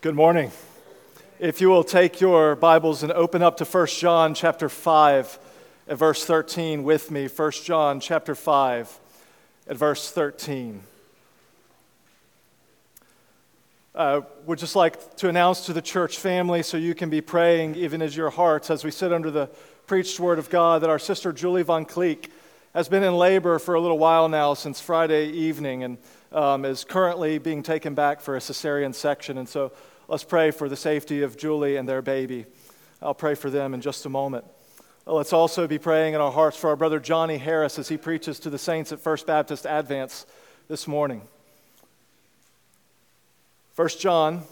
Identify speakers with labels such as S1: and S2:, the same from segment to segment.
S1: Good morning. If you will take your Bibles and open up to 1 John chapter 5 at verse 13 with me. 1 John chapter 5 at verse 13. Uh, would just like to announce to the church family so you can be praying even as your hearts as we sit under the preached word of God that our sister Julie Von Cleek has been in labor for a little while now since Friday evening and um, is currently being taken back for a cesarean section. And so let's pray for the safety of Julie and their baby. I'll pray for them in just a moment. Let's also be praying in our hearts for our brother Johnny Harris as he preaches to the saints at First Baptist Advance this morning. 1 John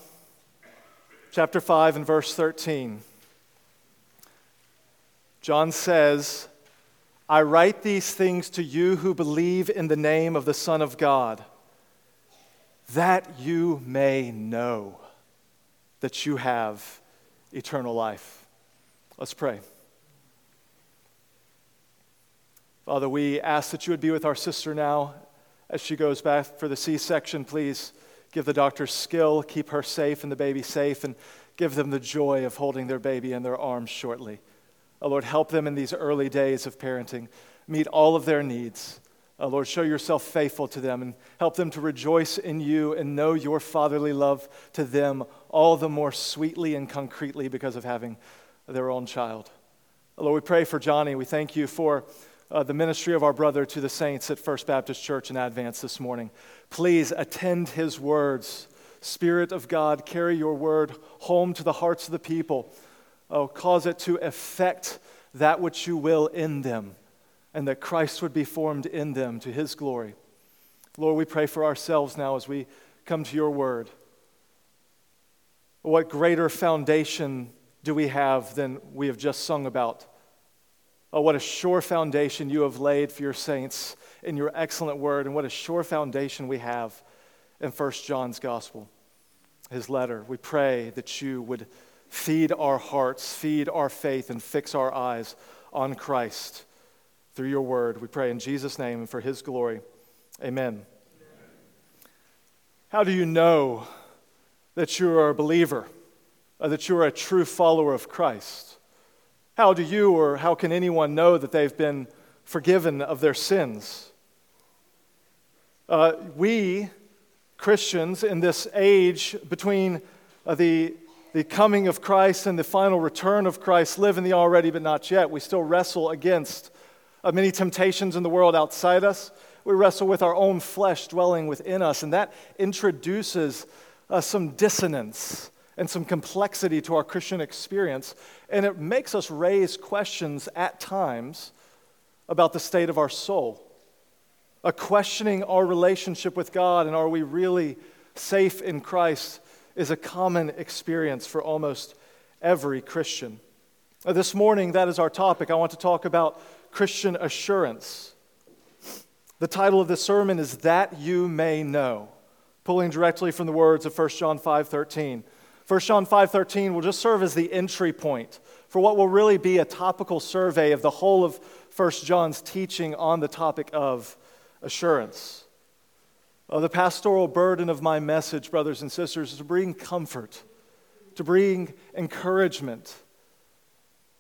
S1: chapter 5 and verse 13. John says, I write these things to you who believe in the name of the Son of God, that you may know that you have eternal life. Let's pray. Father, we ask that you would be with our sister now as she goes back for the C section. Please give the doctors skill, keep her safe and the baby safe, and give them the joy of holding their baby in their arms shortly. Oh, Lord, help them in these early days of parenting. Meet all of their needs. Oh, Lord, show yourself faithful to them and help them to rejoice in you and know your fatherly love to them all the more sweetly and concretely because of having their own child. Lord, we pray for Johnny. We thank you for uh, the ministry of our brother to the saints at First Baptist Church in Advance this morning. Please attend his words. Spirit of God, carry your word home to the hearts of the people Oh, cause it to affect that which you will in them, and that Christ would be formed in them to his glory. Lord, we pray for ourselves now as we come to your word. What greater foundation do we have than we have just sung about? Oh, what a sure foundation you have laid for your saints in your excellent word, and what a sure foundation we have in 1 John's gospel, his letter. We pray that you would Feed our hearts, feed our faith, and fix our eyes on Christ through your word. We pray in Jesus' name and for his glory. Amen. How do you know that you are a believer, uh, that you are a true follower of Christ? How do you or how can anyone know that they've been forgiven of their sins? Uh, we, Christians, in this age between uh, the the coming of Christ and the final return of Christ live in the already but not yet. We still wrestle against uh, many temptations in the world outside us. We wrestle with our own flesh dwelling within us, and that introduces uh, some dissonance and some complexity to our Christian experience. And it makes us raise questions at times about the state of our soul, a questioning our relationship with God and are we really safe in Christ is a common experience for almost every Christian. This morning, that is our topic. I want to talk about Christian assurance. The title of this sermon is That You May Know, pulling directly from the words of 1 John 5:13. 1 John 5:13 will just serve as the entry point for what will really be a topical survey of the whole of 1 John's teaching on the topic of assurance. Uh, the pastoral burden of my message, brothers and sisters, is to bring comfort, to bring encouragement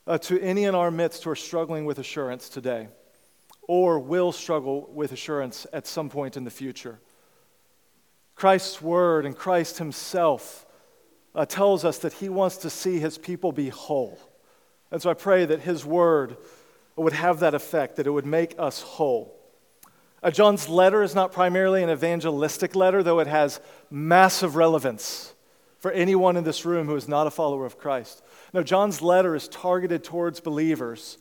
S1: uh, to any in our midst who are struggling with assurance today or will struggle with assurance at some point in the future. Christ's word and Christ himself uh, tells us that he wants to see his people be whole. And so I pray that his word would have that effect, that it would make us whole. Uh, John's letter is not primarily an evangelistic letter, though it has massive relevance for anyone in this room who is not a follower of Christ. No, John's letter is targeted towards believers,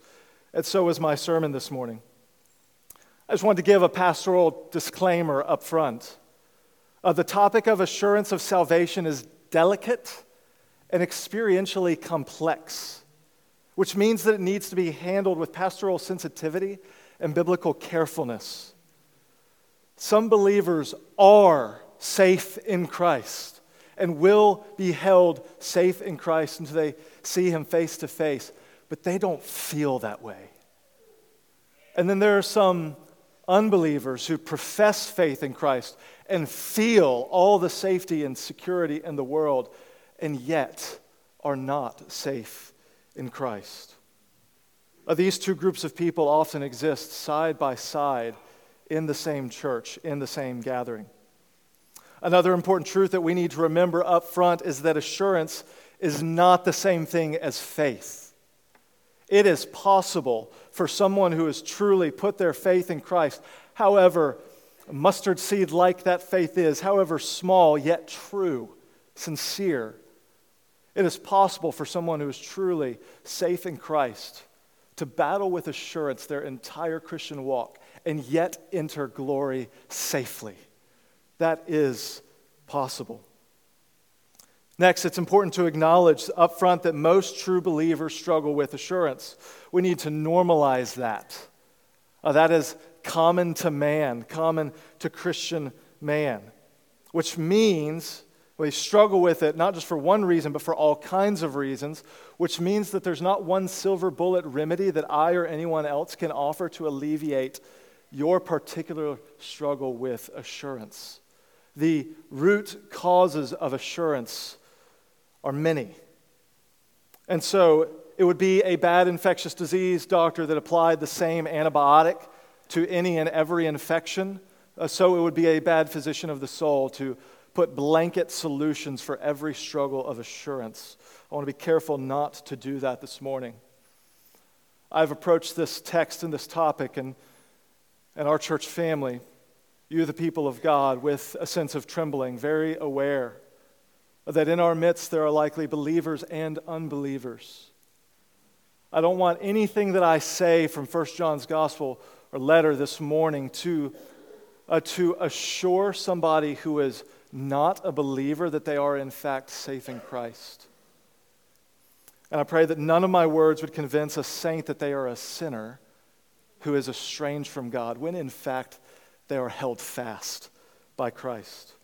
S1: and so is my sermon this morning. I just wanted to give a pastoral disclaimer up front. Uh, the topic of assurance of salvation is delicate and experientially complex, which means that it needs to be handled with pastoral sensitivity and biblical carefulness. Some believers are safe in Christ and will be held safe in Christ until they see Him face to face, but they don't feel that way. And then there are some unbelievers who profess faith in Christ and feel all the safety and security in the world, and yet are not safe in Christ. Uh, these two groups of people often exist side by side in the same church, in the same gathering. Another important truth that we need to remember up front is that assurance is not the same thing as faith. It is possible for someone who has truly put their faith in Christ, however mustard seed like that faith is, however small yet true, sincere, it is possible for someone who is truly safe in Christ to battle with assurance their entire Christian walk and yet enter glory safely. That is possible. Next, it's important to acknowledge up front that most true believers struggle with assurance. We need to normalize that. Uh, that is common to man, common to Christian man, which means we struggle with it not just for one reason, but for all kinds of reasons, which means that there's not one silver bullet remedy that I or anyone else can offer to alleviate your particular struggle with assurance. The root causes of assurance are many. And so it would be a bad infectious disease doctor that applied the same antibiotic to any and every infection. Uh, so it would be a bad physician of the soul to put blanket solutions for every struggle of assurance. I want to be careful not to do that this morning. I've approached this text and this topic and, and our church family you, the people of God, with a sense of trembling, very aware that in our midst there are likely believers and unbelievers. I don't want anything that I say from 1 John's gospel or letter this morning to, uh, to assure somebody who is not a believer that they are in fact safe in Christ. And I pray that none of my words would convince a saint that they are a sinner who is estranged from God, when in fact they are held fast by Christ.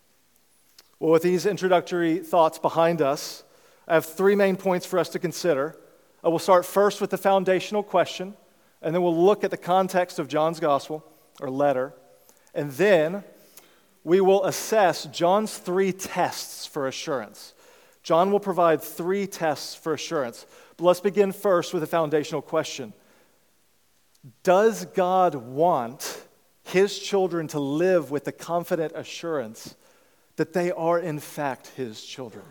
S1: Well, with these introductory thoughts behind us, I have three main points for us to consider. I will start first with the foundational question, and then we'll look at the context of John's gospel or letter, and then we will assess John's three tests for assurance. John will provide three tests for assurance. But let's begin first with a foundational question Does God want his children to live with the confident assurance that they are, in fact, his children?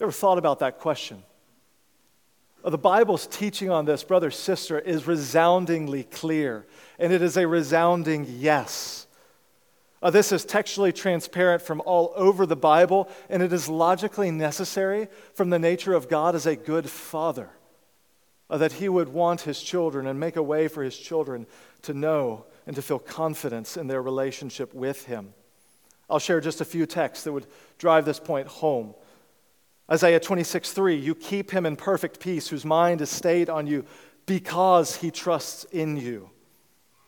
S1: Ever thought about that question? The Bible's teaching on this, brother, sister, is resoundingly clear, and it is a resounding yes. Uh, this is textually transparent from all over the Bible, and it is logically necessary from the nature of God as a good father Uh, that he would want his children and make a way for his children to know and to feel confidence in their relationship with him. I'll share just a few texts that would drive this point home. Isaiah 26, 3, you keep him in perfect peace, whose mind is stayed on you because he trusts in you.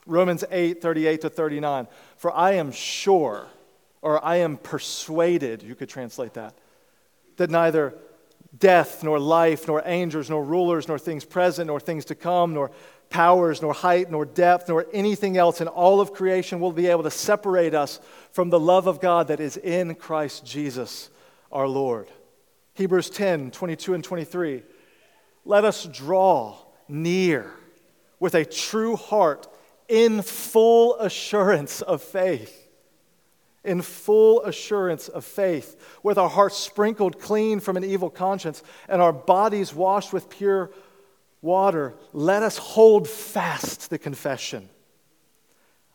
S1: Romans 8, 38 to 39, for I am sure, or I am persuaded, you could translate that, that neither death, nor life, nor angels, nor rulers, nor things present, nor things to come, nor powers, nor height, nor depth, nor anything else in all of creation will be able to separate us from the love of God that is in Christ Jesus our Lord. Hebrews 10 22 and 23. Let us draw near with a true heart in full assurance of faith in full assurance of faith, with our hearts sprinkled clean from an evil conscience and our bodies washed with pure water, let us hold fast the confession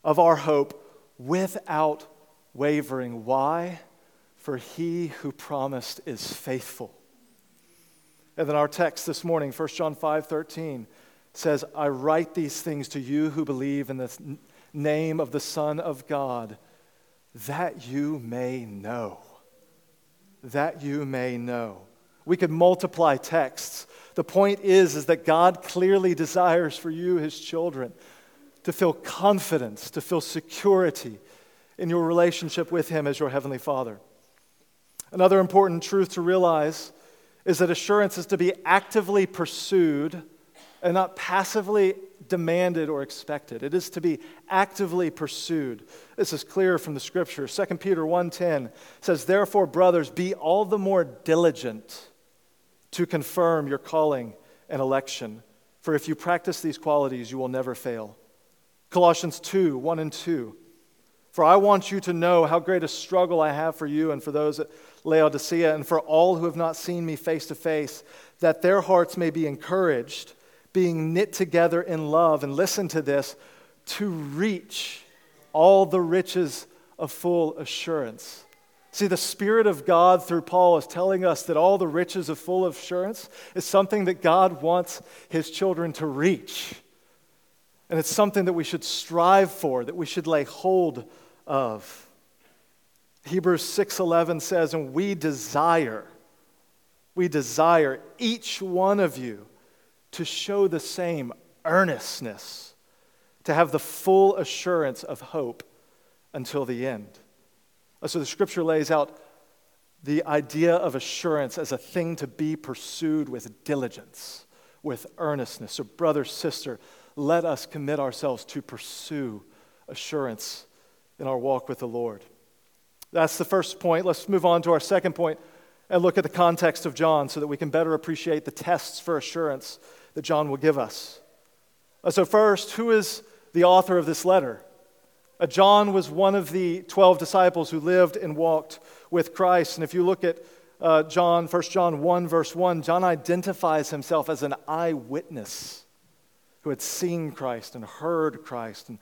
S1: of our hope without wavering. Why? For he who promised is faithful. And then our text this morning, 1 John 5 13, says, I write these things to you who believe in the name of the Son of God that you may know. That you may know. We could multiply texts. The point is, is that God clearly desires for you, his children, to feel confidence, to feel security in your relationship with him as your heavenly Father. Another important truth to realize is that assurance is to be actively pursued and not passively demanded or expected. It is to be actively pursued. This is clear from the scripture. 2 Peter 1:10 says, "Therefore, brothers, be all the more diligent to confirm your calling and election, for if you practice these qualities, you will never fail." Colossians 2, 1 and 2. For I want you to know how great a struggle I have for you and for those at Laodicea and for all who have not seen me face to face, that their hearts may be encouraged being knit together in love, and listen to this, to reach all the riches of full assurance. See, the Spirit of God through Paul is telling us that all the riches of full assurance is something that God wants his children to reach. And it's something that we should strive for, that we should lay hold of. Hebrews 6:11 says, "And we desire we desire each one of you to show the same earnestness, to have the full assurance of hope until the end. Uh, so the scripture lays out the idea of assurance as a thing to be pursued with diligence, with earnestness. So, brother, sister, let us commit ourselves to pursue assurance in our walk with the Lord. That's the first point. Let's move on to our second point and look at the context of John so that we can better appreciate the tests for assurance that John will give us. Uh, so, first, who is the author of this letter? Uh, John was one of the 12 disciples who lived and walked with Christ. And if you look at uh, John, 1 John 1, verse 1, John identifies himself as an eyewitness who had seen Christ and heard Christ and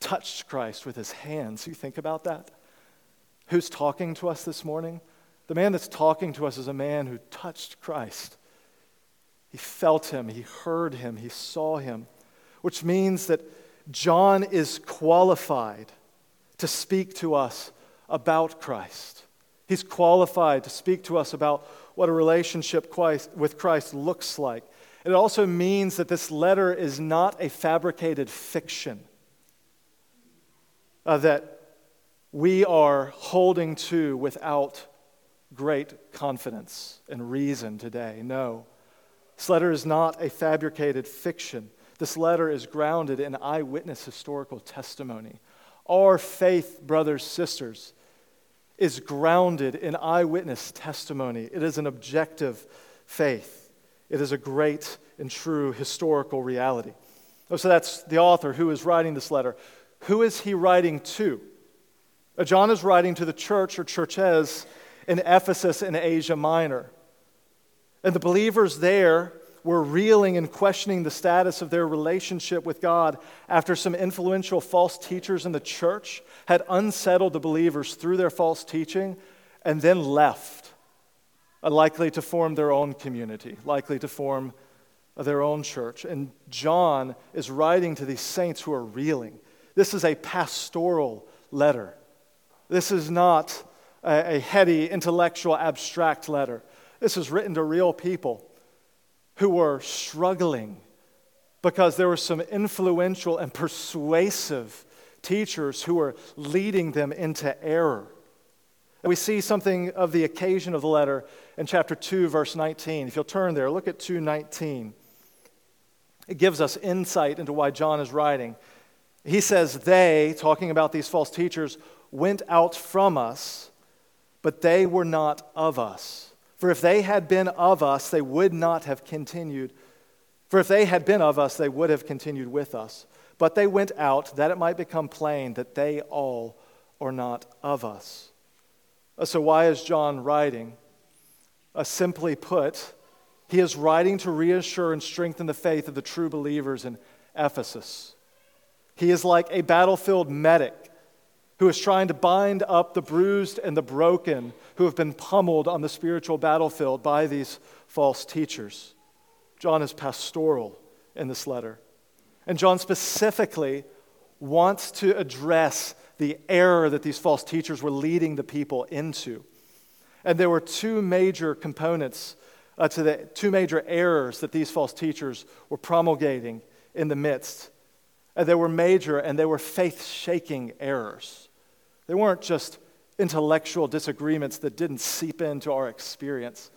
S1: touched Christ with his hands. You think about that? Who's talking to us this morning? The man that's talking to us is a man who touched Christ he felt him, he heard him, he saw him, which means that John is qualified to speak to us about Christ. He's qualified to speak to us about what a relationship with Christ looks like. It also means that this letter is not a fabricated fiction uh, that we are holding to without great confidence and reason today. No. This letter is not a fabricated fiction. This letter is grounded in eyewitness historical testimony. Our faith, brothers, sisters, is grounded in eyewitness testimony. It is an objective faith. It is a great and true historical reality. Oh, so that's the author who is writing this letter. Who is he writing to? Uh, John is writing to the church or churches in Ephesus in Asia Minor. And the believers there were reeling and questioning the status of their relationship with God after some influential false teachers in the church had unsettled the believers through their false teaching and then left, uh, likely to form their own community, likely to form uh, their own church. And John is writing to these saints who are reeling. This is a pastoral letter. This is not a, heady, intellectual, abstract letter. This is written to real people who were struggling because there were some influential and persuasive teachers who were leading them into error. We see something of the occasion of the letter in chapter 2, verse 19. If you'll turn there, look at 2:19. It gives us insight into why John is writing. He says, They, talking about these false teachers, went out from us, but they were not of us. For if they had been of us, they would not have continued. For if they had been of us, they would have continued with us. But they went out that it might become plain that they all are not of us. Uh, so, why is John writing? Uh, simply put, he is writing to reassure and strengthen the faith of the true believers in Ephesus. He is like a battlefield medic who is trying to bind up the bruised and the broken who have been pummeled on the spiritual battlefield by these false teachers. John is pastoral in this letter. And John specifically wants to address the error that these false teachers were leading the people into. And there were two major components uh, to the two major errors that these false teachers were promulgating in the midst. And they were major and they were faith shaking errors. They weren't just intellectual disagreements that didn't seep into our experience.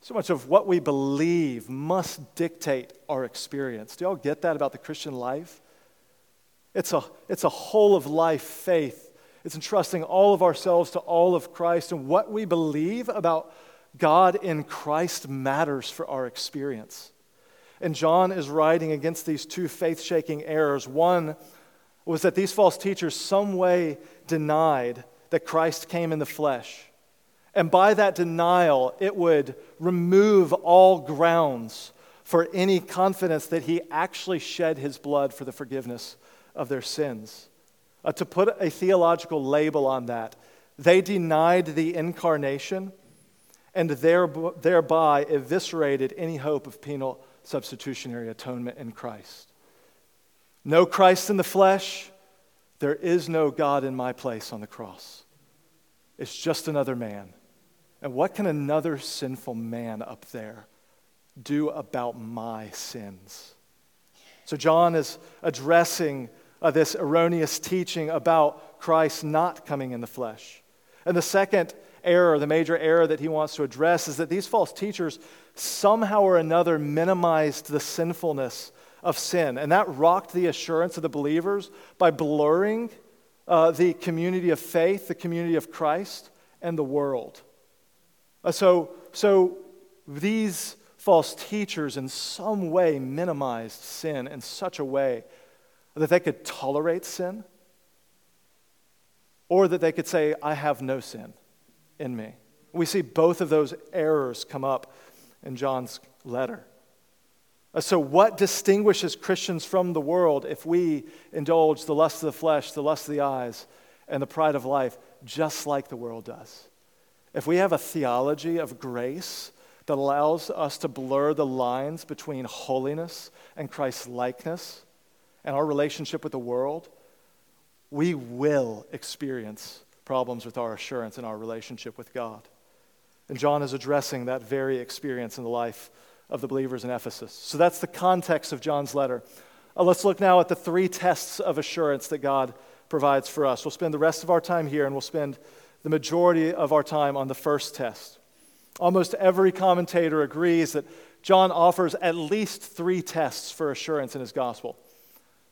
S1: So much of what we believe must dictate our experience. Do y'all get that about the Christian life? It's a, it's a whole of life faith. It's entrusting all of ourselves to all of Christ, and what we believe about God in Christ matters for our experience. And John is writing against these two faith shaking errors. One was that these false teachers, some way, denied that Christ came in the flesh. And by that denial, it would remove all grounds for any confidence that he actually shed his blood for the forgiveness of their sins. Uh, to put a theological label on that, they denied the incarnation and thereby eviscerated any hope of penal substitutionary atonement in Christ. No Christ in the flesh, there is no God in my place on the cross. It's just another man. And what can another sinful man up there do about my sins? So, John is addressing uh, this erroneous teaching about Christ not coming in the flesh. And the second error, the major error that he wants to address, is that these false teachers somehow or another minimized the sinfulness of sin. And that rocked the assurance of the believers by blurring uh, the community of faith, the community of Christ, and the world. Uh, so, so these false teachers in some way minimized sin in such a way that they could tolerate sin or that they could say, I have no sin in me. We see both of those errors come up in John's letter. Uh, so, what distinguishes Christians from the world if we indulge the lust of the flesh, the lust of the eyes, and the pride of life just like the world does? If we have a theology of grace that allows us to blur the lines between holiness and Christ's likeness and our relationship with the world, we will experience problems with our assurance and our relationship with God. And John is addressing that very experience in the life of the believers in Ephesus. So that's the context of John's letter. Uh, let's look now at the three tests of assurance that God provides for us. We'll spend the rest of our time here and we'll spend the majority of our time on the first test. Almost every commentator agrees that John offers at least three tests for assurance in his gospel.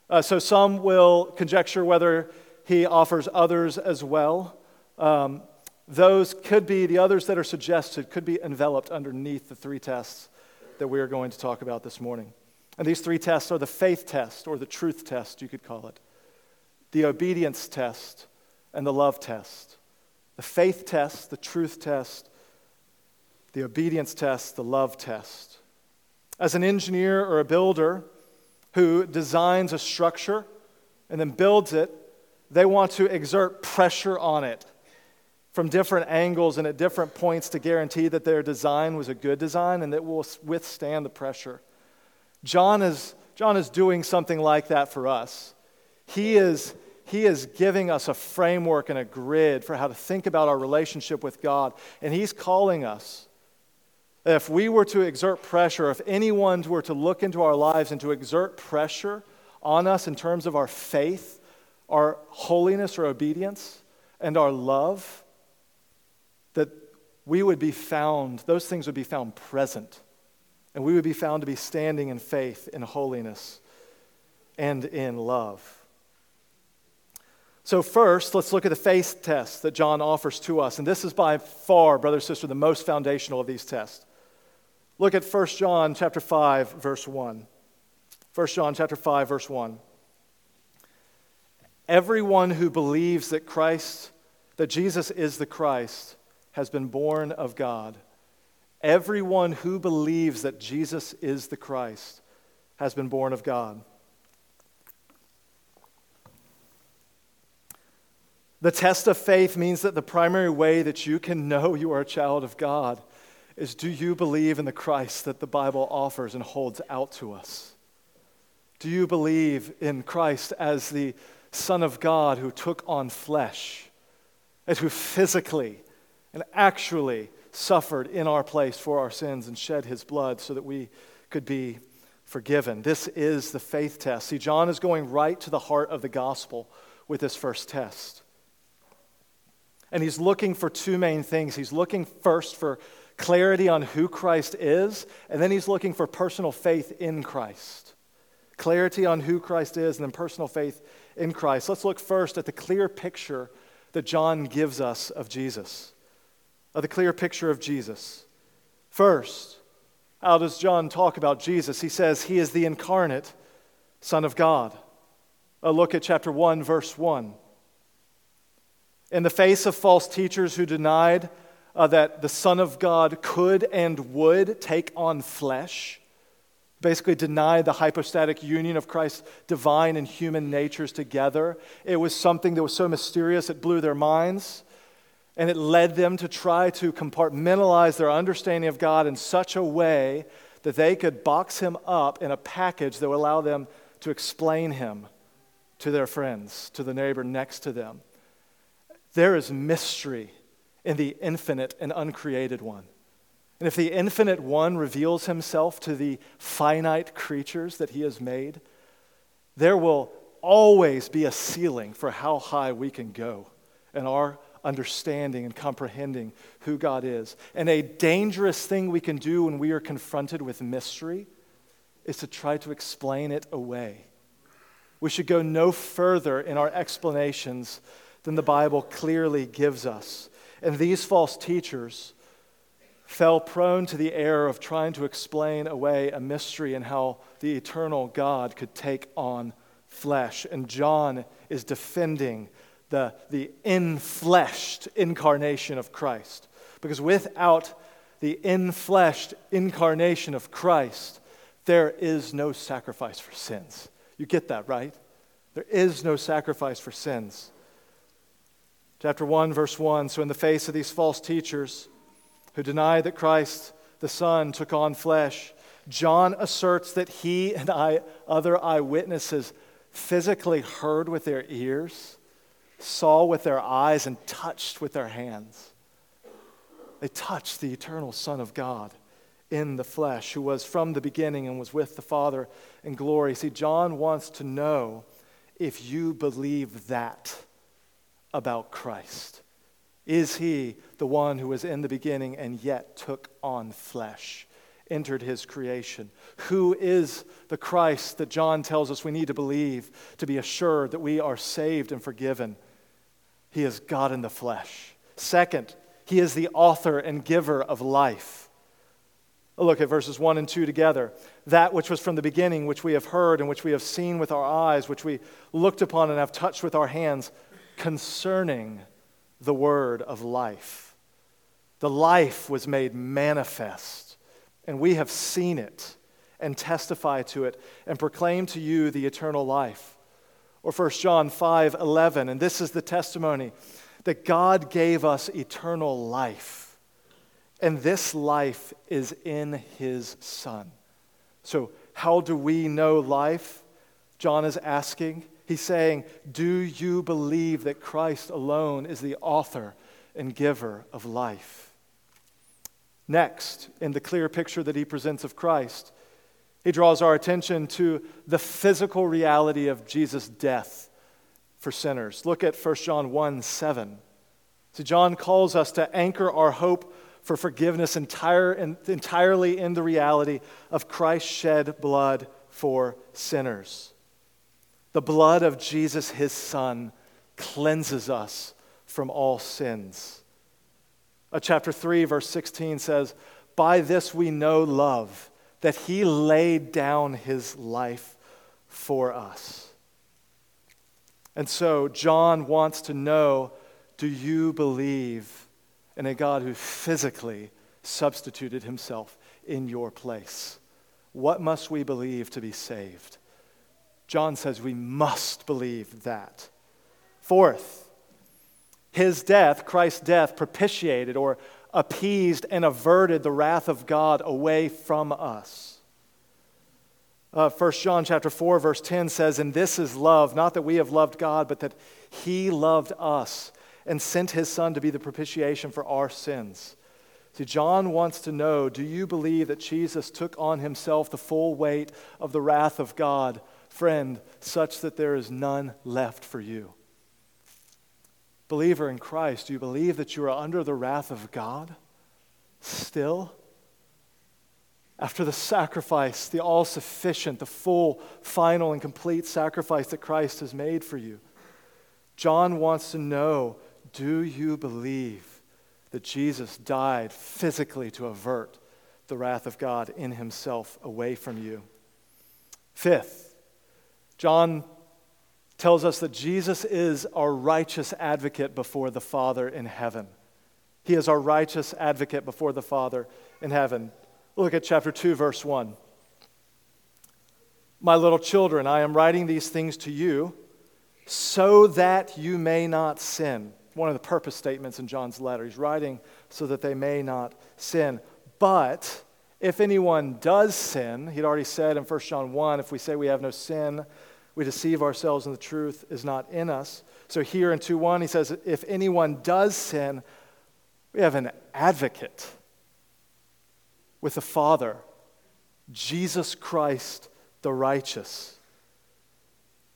S1: Uh, so some will conjecture whether he offers others as well. Um, those could be, the others that are suggested, could be enveloped underneath the three tests that we are going to talk about this morning. And these three tests are the faith test, or the truth test, you could call it, the obedience test, and the love test. The faith test, the truth test, the obedience test, the love test. As an engineer or a builder who designs a structure and then builds it, they want to exert pressure on it from different angles and at different points to guarantee that their design was a good design and that will withstand the pressure. John is, John is doing something like that for us. He is, he is giving us a framework and a grid for how to think about our relationship with God. And he's calling us if we were to exert pressure, if anyone were to look into our lives and to exert pressure on us in terms of our faith, our holiness or obedience, and our love, that we would be found, those things would be found present. And we would be found to be standing in faith, in holiness, and in love. So, first, let's look at the faith test that John offers to us. And this is by far, brother sister, the most foundational of these tests. Look at 1 John chapter 5, verse 1. 1 John chapter 5, verse 1. Everyone who believes that Christ, that Jesus is the Christ, has been born of God. Everyone who believes that Jesus is the Christ has been born of God. The test of faith means that the primary way that you can know you are a child of God is do you believe in the Christ that the Bible offers and holds out to us? Do you believe in Christ as the Son of God who took on flesh and who physically and actually suffered in our place for our sins and shed his blood so that we could be forgiven. This is the faith test. See, John is going right to the heart of the gospel with this first test. And he's looking for two main things. He's looking first for clarity on who Christ is, and then he's looking for personal faith in Christ. Clarity on who Christ is, and then personal faith in Christ. Let's look first at the clear picture that John gives us of Jesus, of the clear picture of Jesus. First, how does John talk about Jesus? He says he is the incarnate Son of God. A look at chapter 1, verse 1. In the face of false teachers who denied uh, that the Son of God could and would take on flesh, basically denied the hypostatic union of Christ's divine and human natures together. It was something that was so mysterious it blew their minds, and it led them to try to compartmentalize their understanding of God in such a way that they could box him up in a package that would allow them to explain him to their friends, to the neighbor next to them. There is mystery in the infinite and uncreated one. And if the infinite one reveals himself to the finite creatures that he has made, there will always be a ceiling for how high we can go in our understanding and comprehending who God is. And a dangerous thing we can do when we are confronted with mystery is to try to explain it away. We should go no further in our explanations than the Bible clearly gives us. And these false teachers fell prone to the error of trying to explain away a mystery and how the eternal God could take on flesh. And John is defending the, the infleshed incarnation of Christ. Because without the infleshed incarnation of Christ, there is no sacrifice for sins. You get that, right? There is no sacrifice for sins. Chapter 1, verse 1 So, in the face of these false teachers who deny that Christ, the Son, took on flesh, John asserts that he and I, other eyewitnesses physically heard with their ears, saw with their eyes, and touched with their hands. They touched the eternal Son of God in the flesh, who was from the beginning and was with the Father in glory. See, John wants to know if you believe that about Christ? Is he the one who was in the beginning and yet took on flesh, entered his creation? Who is the Christ that John tells us we need to believe to be assured that we are saved and forgiven? He is God in the flesh. Second, he is the author and giver of life. Look at verses 1 and 2 together. That which was from the beginning, which we have heard and which we have seen with our eyes, which we looked upon and have touched with our hands concerning the word of life. The life was made manifest, and we have seen it and testify to it and proclaim to you the eternal life. Or 1 John 5 11, and this is the testimony that God gave us eternal life, and this life is in his Son. So, how do we know life? John is asking. He's saying, Do you believe that Christ alone is the author and giver of life? Next, in the clear picture that he presents of Christ, he draws our attention to the physical reality of Jesus' death for sinners. Look at 1 John 1 7. See, John calls us to anchor our hope for forgiveness entire, entirely in the reality of Christ's shed blood for sinners. The blood of Jesus, his son, cleanses us from all sins. Chapter 3, verse 16 says, By this we know love, that he laid down his life for us. And so, John wants to know do you believe in a God who physically substituted himself in your place? What must we believe to be saved? John says we must believe that. Fourth, his death, Christ's death, propitiated or appeased and averted the wrath of God away from us. Uh, 1 John chapter 4, verse 10 says, And this is love, not that we have loved God, but that he loved us and sent his son to be the propitiation for our sins. See, John wants to know do you believe that Jesus took on himself the full weight of the wrath of God friend, such that there is none left for you. Believer in Christ, do you believe that you are under the wrath of God? still? After the sacrifice, the all sufficient, the full, final, and complete sacrifice that Christ has made for you, John wants to know do you believe that Jesus died physically to avert the wrath of God in himself away from you? Fifth, John tells us that Jesus is our righteous advocate before the Father in heaven. He is our righteous advocate before the Father in heaven. Look at chapter 2, verse 1. My little children, I am writing these things to you so that you may not sin. One of the purpose statements in John's letter. He's writing so that they may not sin. But if anyone does sin, he'd already said in 1 John 1 if we say we have no sin, we deceive ourselves and the truth is not in us. So here in 2 1, he says, if anyone does sin, we have an advocate with the Father, Jesus Christ the righteous.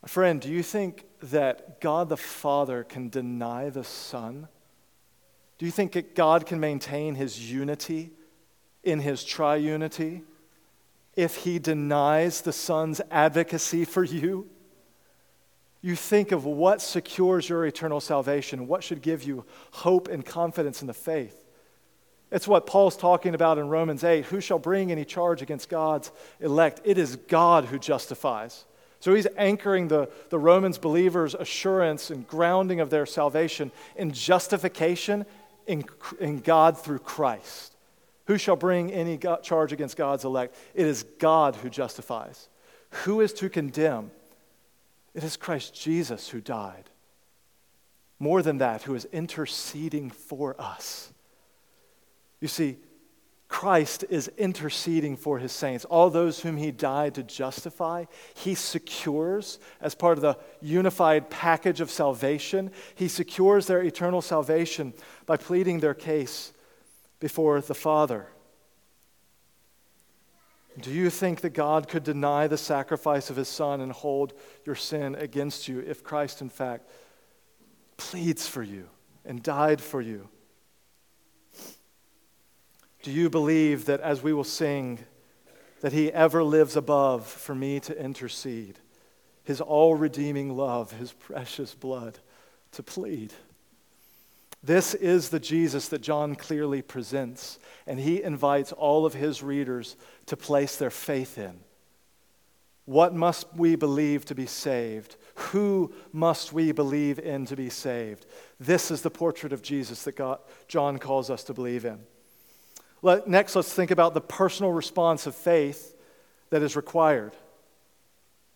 S1: My friend, do you think that God the Father can deny the Son? Do you think that God can maintain his unity in his triunity if he denies the Son's advocacy for you? You think of what secures your eternal salvation, what should give you hope and confidence in the faith. It's what Paul's talking about in Romans 8. Who shall bring any charge against God's elect? It is God who justifies. So he's anchoring the, the Romans believers' assurance and grounding of their salvation in justification in, in God through Christ. Who shall bring any charge against God's elect? It is God who justifies. Who is to condemn? It is Christ Jesus who died. More than that, who is interceding for us. You see, Christ is interceding for his saints. All those whom he died to justify, he secures as part of the unified package of salvation. He secures their eternal salvation by pleading their case before the Father. Do you think that God could deny the sacrifice of his Son and hold your sin against you if Christ, in fact, pleads for you and died for you? Do you believe that as we will sing, that he ever lives above for me to intercede, his all redeeming love, his precious blood to plead? This is the Jesus that John clearly presents, and he invites all of his readers to place their faith in. What must we believe to be saved? Who must we believe in to be saved? This is the portrait of Jesus that God, John calls us to believe in. Let, next, let's think about the personal response of faith that is required.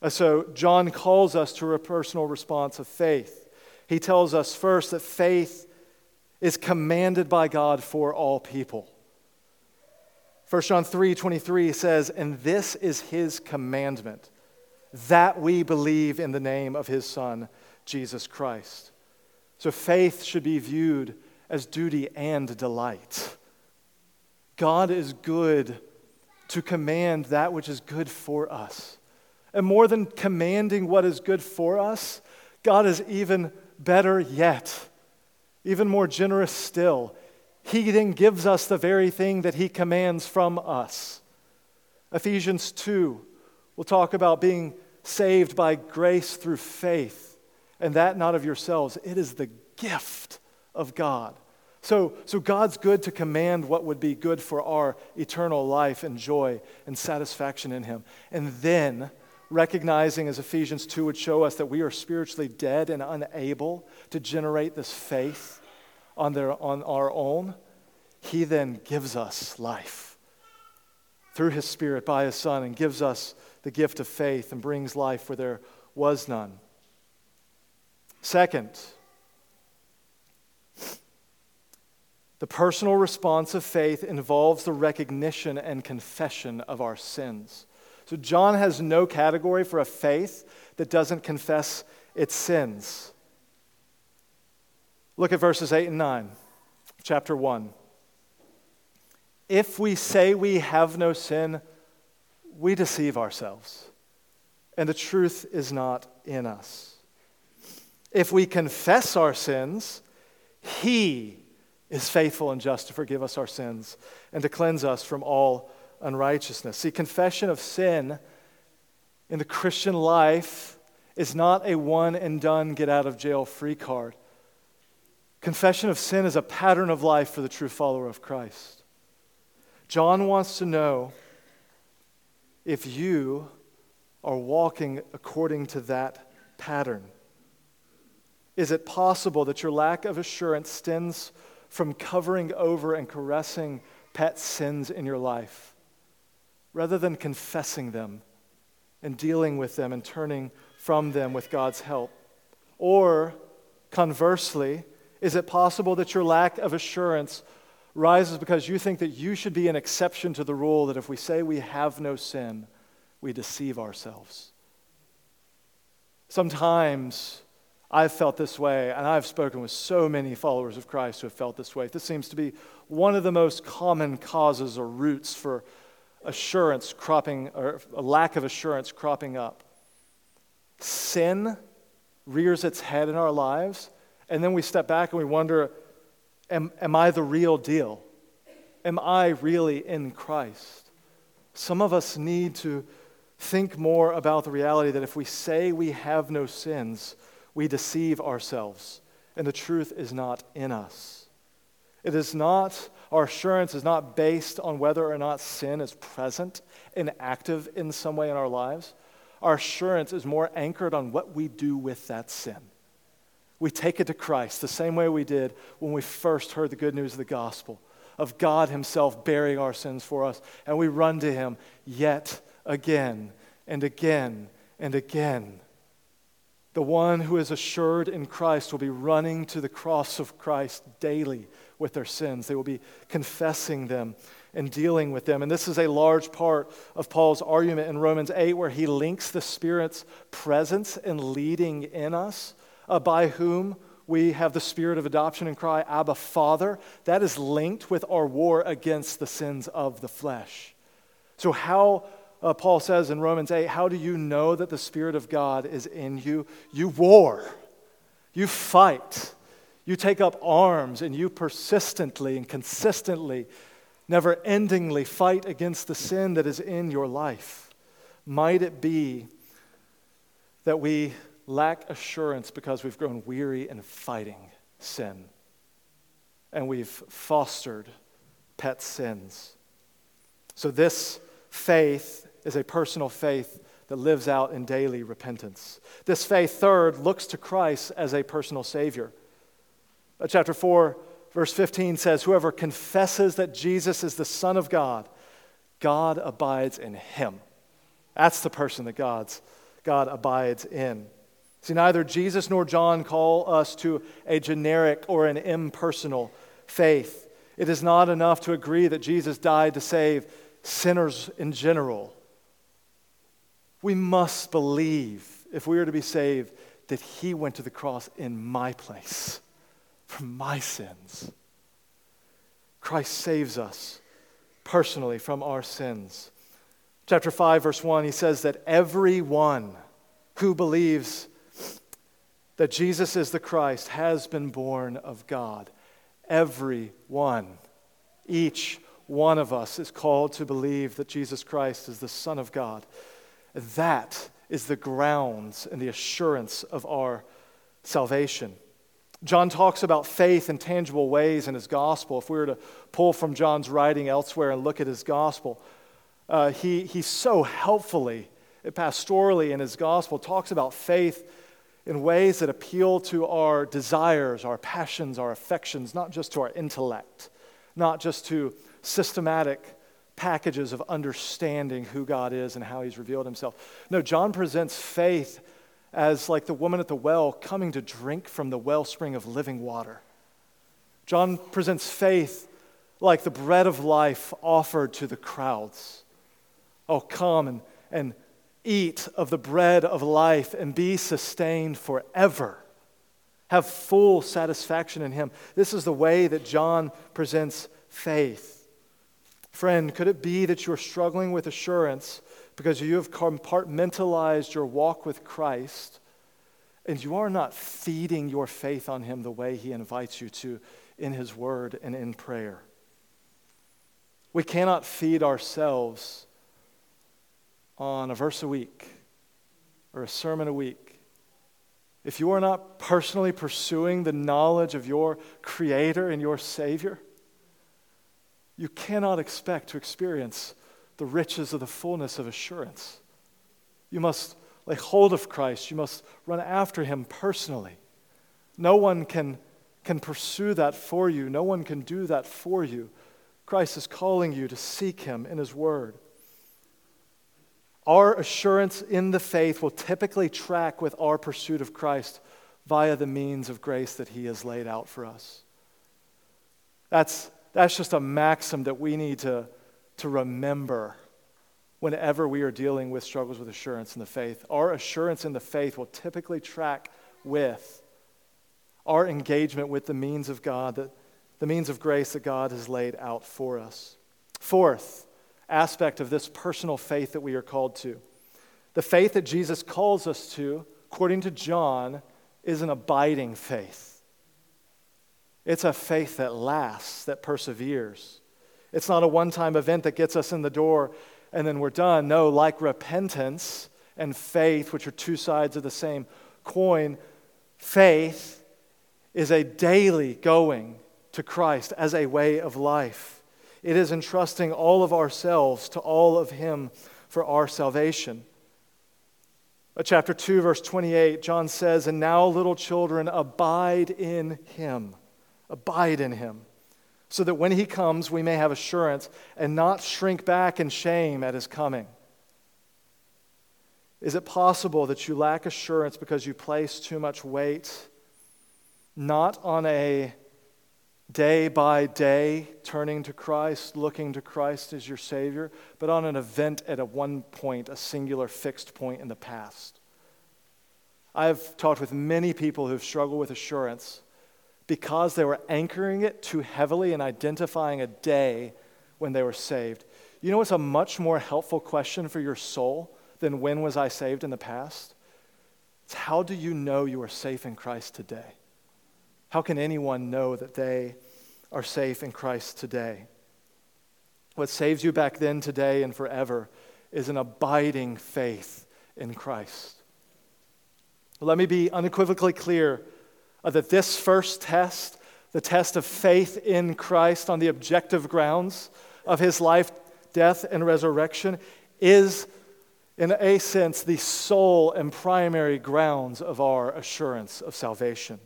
S1: Uh, so, John calls us to a personal response of faith. He tells us first that faith is commanded by God for all people. 1 John 3 23 says, And this is his commandment, that we believe in the name of his Son, Jesus Christ. So faith should be viewed as duty and delight. God is good to command that which is good for us. And more than commanding what is good for us, God is even better yet, even more generous still. He then gives us the very thing that He commands from us. Ephesians 2 will talk about being saved by grace through faith, and that not of yourselves. It is the gift of God. So, so God's good to command what would be good for our eternal life and joy and satisfaction in Him. And then, recognizing, as Ephesians 2 would show us, that we are spiritually dead and unable to generate this faith on, their, on our own, He then gives us life through His Spirit by His Son and gives us the gift of faith and brings life where there was none. Second, The personal response of faith involves the recognition and confession of our sins. So, John has no category for a faith that doesn't confess its sins. Look at verses 8 and 9, chapter 1. If we say we have no sin, we deceive ourselves, and the truth is not in us. If we confess our sins, He is faithful and just to forgive us our sins and to cleanse us from all unrighteousness. See, confession of sin in the Christian life is not a one and done get out of jail free card. Confession of sin is a pattern of life for the true follower of Christ. John wants to know if you are walking according to that pattern. Is it possible that your lack of assurance stems from covering over and caressing pet sins in your life rather than confessing them and dealing with them and turning from them with God's help? Or conversely, is it possible that your lack of assurance rises because you think that you should be an exception to the rule that if we say we have no sin, we deceive ourselves? Sometimes I've felt this way, and I've spoken with so many followers of Christ who have felt this way. This seems to be one of the most common causes or roots for assurance cropping, or a lack of assurance cropping up. Sin rears its head in our lives, and then we step back and we wonder am, am I the real deal? Am I really in Christ? Some of us need to think more about the reality that if we say we have no sins, we deceive ourselves, and the truth is not in us. It is not, our assurance is not based on whether or not sin is present and active in some way in our lives. Our assurance is more anchored on what we do with that sin. We take it to Christ the same way we did when we first heard the good news of the gospel of God Himself bearing our sins for us. And we run to Him yet again and again and again. The one who is assured in Christ will be running to the cross of Christ daily with their sins. They will be confessing them and dealing with them. And this is a large part of Paul's argument in Romans 8, where he links the Spirit's presence and leading in us, uh, by whom we have the spirit of adoption and cry, Abba, Father. That is linked with our war against the sins of the flesh. So, how uh, Paul says in Romans 8, How do you know that the Spirit of God is in you? You war, you fight, you take up arms, and you persistently and consistently, never endingly fight against the sin that is in your life. Might it be that we lack assurance because we've grown weary in fighting sin and we've fostered pet sins? So, this faith is a personal faith that lives out in daily repentance. This faith, third, looks to Christ as a personal Savior. Uh, chapter 4, verse 15 says, Whoever confesses that Jesus is the Son of God, God abides in him. That's the person that God's, God abides in. See, neither Jesus nor John call us to a generic or an impersonal faith. It is not enough to agree that Jesus died to save sinners in general. We must believe, if we are to be saved, that He went to the cross in my place for my sins. Christ saves us personally from our sins. Chapter 5, verse 1, he says that everyone who believes that Jesus is the Christ has been born of God. Every one, Each one of us is called to believe that Jesus Christ is the Son of God. That is the grounds and the assurance of our salvation. John talks about faith in tangible ways in his gospel. If we were to pull from John's writing elsewhere and look at his gospel, uh, he, he so helpfully, pastorally in his gospel, talks about faith in ways that appeal to our desires, our passions, our affections, not just to our intellect, not just to systematic packages of understanding who God is and how He's revealed Himself. No, John presents faith as like the woman at the well coming to drink from the wellspring of living water. John presents faith like the bread of life offered to the crowds. Oh, come and, and eat of the bread of life and be sustained forever. Have full satisfaction in Him. This is the way that John presents faith. Friend, could it be that you're struggling with assurance because you have compartmentalized your walk with Christ and you are not feeding your faith on Him the way He invites you to in His Word and in prayer. We cannot feed ourselves on a verse a week or a sermon a week. If you are not personally pursuing the knowledge of your Creator and your Savior, you cannot expect to experience the riches of the fullness of assurance. You must lay hold of Christ, you must run after Him personally. No one can, can pursue that for you, no one can do that for you. Christ is calling you to seek Him in His Word. Our assurance in the faith will typically track with our pursuit of Christ via the means of grace that He has laid out for us. That's, that's just a maxim that we need to, to remember whenever we are dealing with struggles with assurance in the faith. Our assurance in the faith will typically track with our engagement with the means of God, that, the means of grace that God has laid out for us. Fourth, aspect of this personal faith that we are called to. The faith that Jesus calls us to, according to John, is an abiding faith. It's a faith that lasts, that perseveres. It's not a one time event that gets us in the door and then we're done. No, like repentance and faith, which are two sides of the same coin, faith is a daily going to Christ as a way of life. It is entrusting all of ourselves to all of Him for our salvation. Chapter 2, verse 28, John says, And now, little children, abide in Him. Abide in Him. So that when He comes, we may have assurance and not shrink back in shame at His coming. Is it possible that you lack assurance because you place too much weight not on a day by day turning to Christ, looking to Christ as your Savior, but on an event at a one point, a singular fixed point in the past. I've talked with many people who've struggled with assurance because they were anchoring it too heavily and identifying a day when they were saved. You know what's a much more helpful question for your soul than when was I saved in the past? It's how do you know you are safe in Christ today? How can anyone know that they are safe in Christ today? What saves you back then, today, and forever is an abiding faith in Christ. Let me be unequivocally clear that this first test, the test of faith in Christ on the objective grounds of his life, death, and resurrection, is, in a sense, the sole and primary grounds of our assurance of salvation.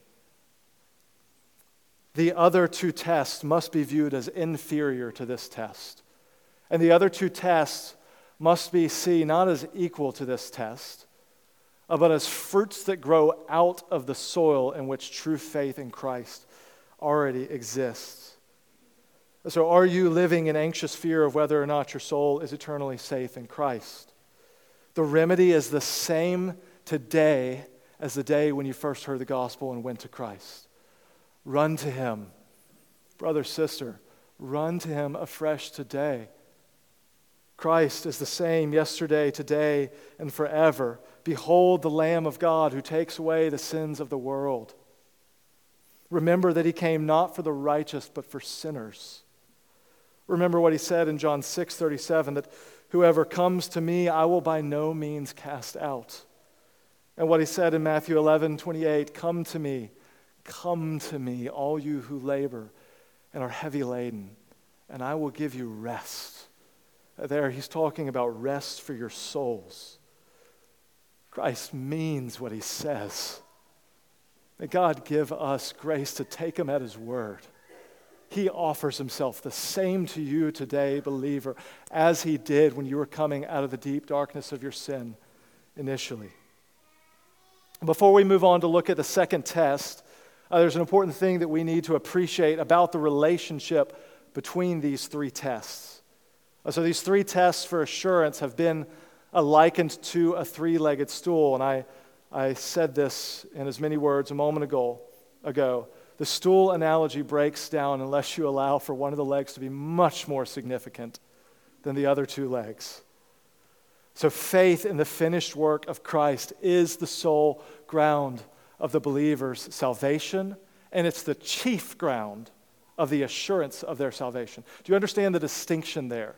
S1: The other two tests must be viewed as inferior to this test. And the other two tests must be seen not as equal to this test, uh, but as fruits that grow out of the soil in which true faith in Christ already exists. So, are you living in anxious fear of whether or not your soul is eternally safe in Christ? The remedy is the same today as the day when you first heard the gospel and went to Christ. Run to him. Brother, sister, run to him afresh today. Christ is the same yesterday, today, and forever. Behold the Lamb of God who takes away the sins of the world. Remember that he came not for the righteous, but for sinners. Remember what he said in John 6 37 that whoever comes to me, I will by no means cast out. And what he said in Matthew 11 28 Come to me Come to me, all you who labor and are heavy laden, and I will give you rest. Uh, there, he's talking about rest for your souls. Christ means what he says. May God give us grace to take him at his word. He offers himself the same to you today, believer, as he did when you were coming out of the deep darkness of your sin initially. Before we move on to look at the second test, uh, there's an important thing that we need to appreciate about the relationship between these three tests. Uh, so, these three tests for assurance have been uh, likened to a three legged stool. And I, I said this in as many words a moment ago, ago. The stool analogy breaks down unless you allow for one of the legs to be much more significant than the other two legs. So, faith in the finished work of Christ is the sole ground of the believer's salvation, and it's the chief ground of the assurance of their salvation. Do you understand the distinction there?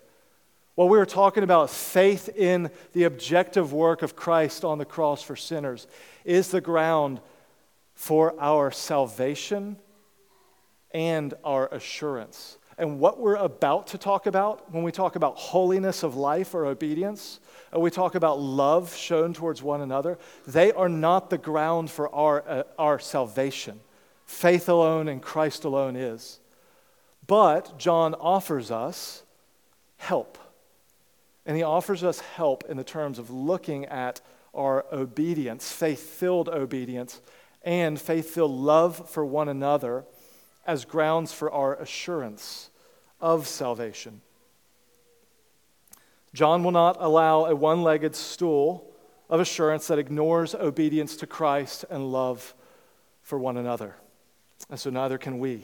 S1: What we were talking about, faith in the objective work of Christ on the cross for sinners, is the ground for our salvation and our assurance. And what we're about to talk about when we talk about holiness of life or obedience, we talk about love shown towards one another, they are not the ground for our, uh, our salvation. Faith alone and Christ alone is. But John offers us help. And he offers us help in the terms of looking at our obedience, faith filled obedience, and faith filled love for one another as grounds for our assurance of salvation. John will not allow a one legged stool of assurance that ignores obedience to Christ and love for one another. And so neither can we.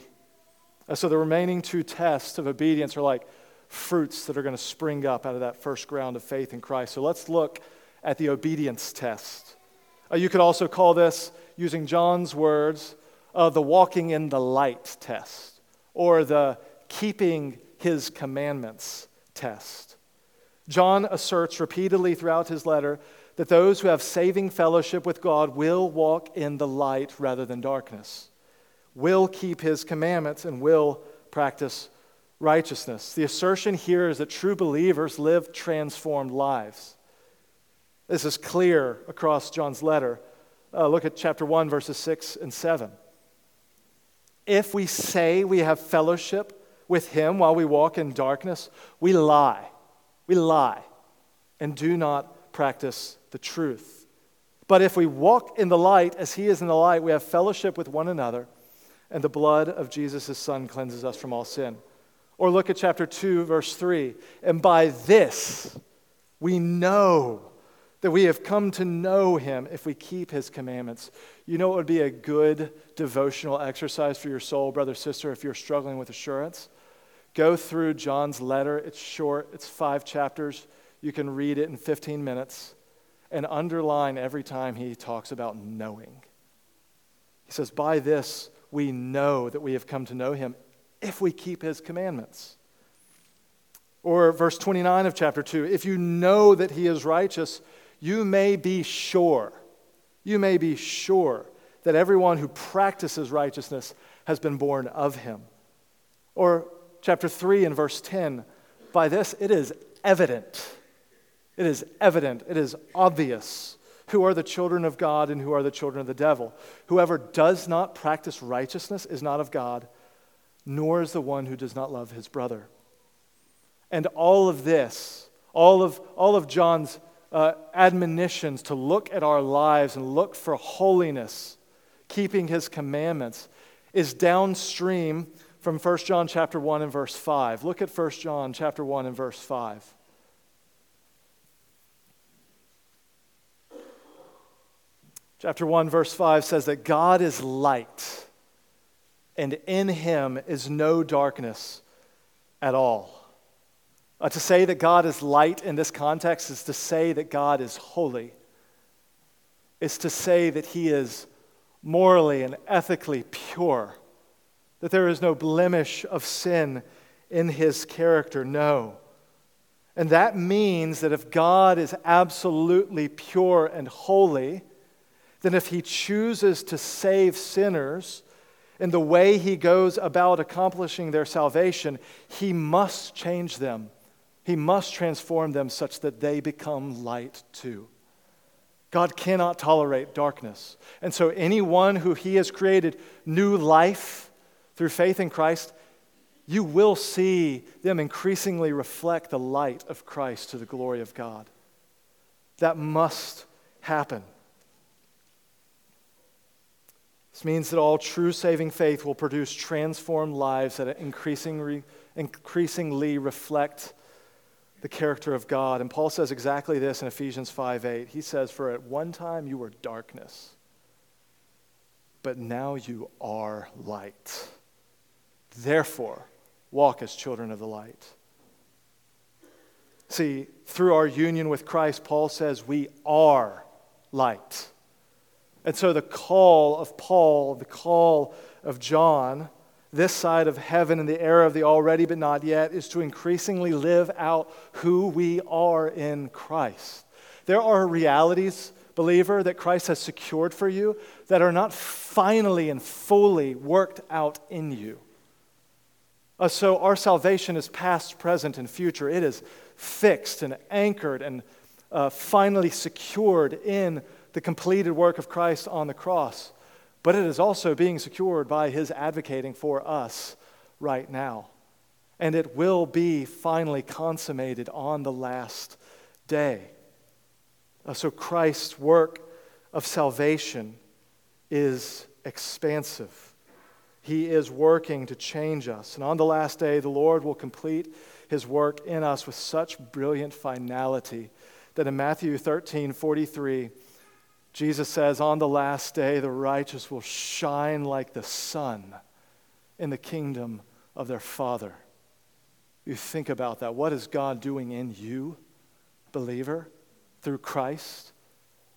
S1: And so the remaining two tests of obedience are like fruits that are going to spring up out of that first ground of faith in Christ. So let's look at the obedience test. Uh, you could also call this, using John's words, uh, the walking in the light test or the keeping his commandments test. John asserts repeatedly throughout his letter that those who have saving fellowship with God will walk in the light rather than darkness, will keep his commandments, and will practice righteousness. The assertion here is that true believers live transformed lives. This is clear across John's letter. Uh, look at chapter 1, verses 6 and 7 if we say we have fellowship with him while we walk in darkness, we lie. We lie and do not practice the truth. But if we walk in the light as he is in the light, we have fellowship with one another, and the blood of Jesus' Son cleanses us from all sin. Or look at chapter 2, verse 3. And by this we know that we have come to know him if we keep his commandments. You know what would be a good devotional exercise for your soul, brother, sister, if you're struggling with assurance? Go through John's letter. It's short, it's five chapters. You can read it in 15 minutes and underline every time he talks about knowing. He says, By this we know that we have come to know him if we keep his commandments. Or verse 29 of chapter 2 if you know that he is righteous, you may be sure, you may be sure that everyone who practices righteousness has been born of him. Or chapter 3 and verse 10 by this it is evident, it is evident, it is obvious who are the children of God and who are the children of the devil. Whoever does not practice righteousness is not of God, nor is the one who does not love his brother. And all of this, all of, all of John's uh, admonitions to look at our lives and look for holiness, keeping his commandments, is downstream from 1 John chapter 1 and verse 5. Look at 1 John chapter 1 and verse 5. Chapter 1, verse 5 says that God is light, and in him is no darkness at all. Uh, to say that God is light in this context is to say that God is holy. It's to say that he is morally and ethically pure, that there is no blemish of sin in his character. No. And that means that if God is absolutely pure and holy, then if he chooses to save sinners in the way he goes about accomplishing their salvation, he must change them he must transform them such that they become light too. God cannot tolerate darkness. And so, anyone who He has created new life through faith in Christ, you will see them increasingly reflect the light of Christ to the glory of God. That must happen. This means that all true saving faith will produce transformed lives that increasingly, increasingly reflect the character of God. And Paul says exactly this in Ephesians 5 8. He says, For at one time you were darkness, but now you are light. Therefore, walk as children of the light. See, through our union with Christ, Paul says we are light. And so the call of Paul, the call of John, this side of heaven in the era of the already but not yet is to increasingly live out who we are in Christ. There are realities, believer, that Christ has secured for you that are not finally and fully worked out in you. Uh, so our salvation is past, present, and future. It is fixed and anchored and uh, finally secured in the completed work of Christ on the cross but it is also being secured by his advocating for us right now. And it will be finally consummated on the last day. Uh, so Christ's work of salvation is expansive. He is working to change us. And on the last day, the Lord will complete his work in us with such brilliant finality that in Matthew 13 43, Jesus says, On the last day, the righteous will shine like the sun in the kingdom of their Father. You think about that. What is God doing in you, believer, through Christ,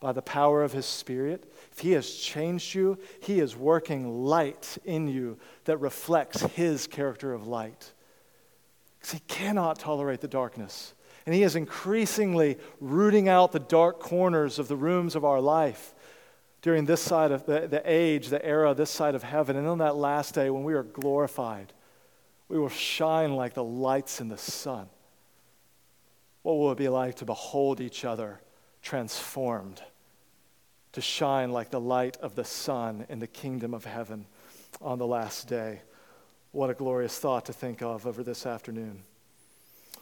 S1: by the power of His Spirit? If He has changed you, He is working light in you that reflects His character of light. Because He cannot tolerate the darkness. And He is increasingly rooting out the dark corners of the rooms of our life during this side of the, the age, the era, this side of heaven. And on that last day, when we are glorified, we will shine like the lights in the sun. What will it be like to behold each other transformed, to shine like the light of the sun in the kingdom of heaven on the last day? What a glorious thought to think of over this afternoon.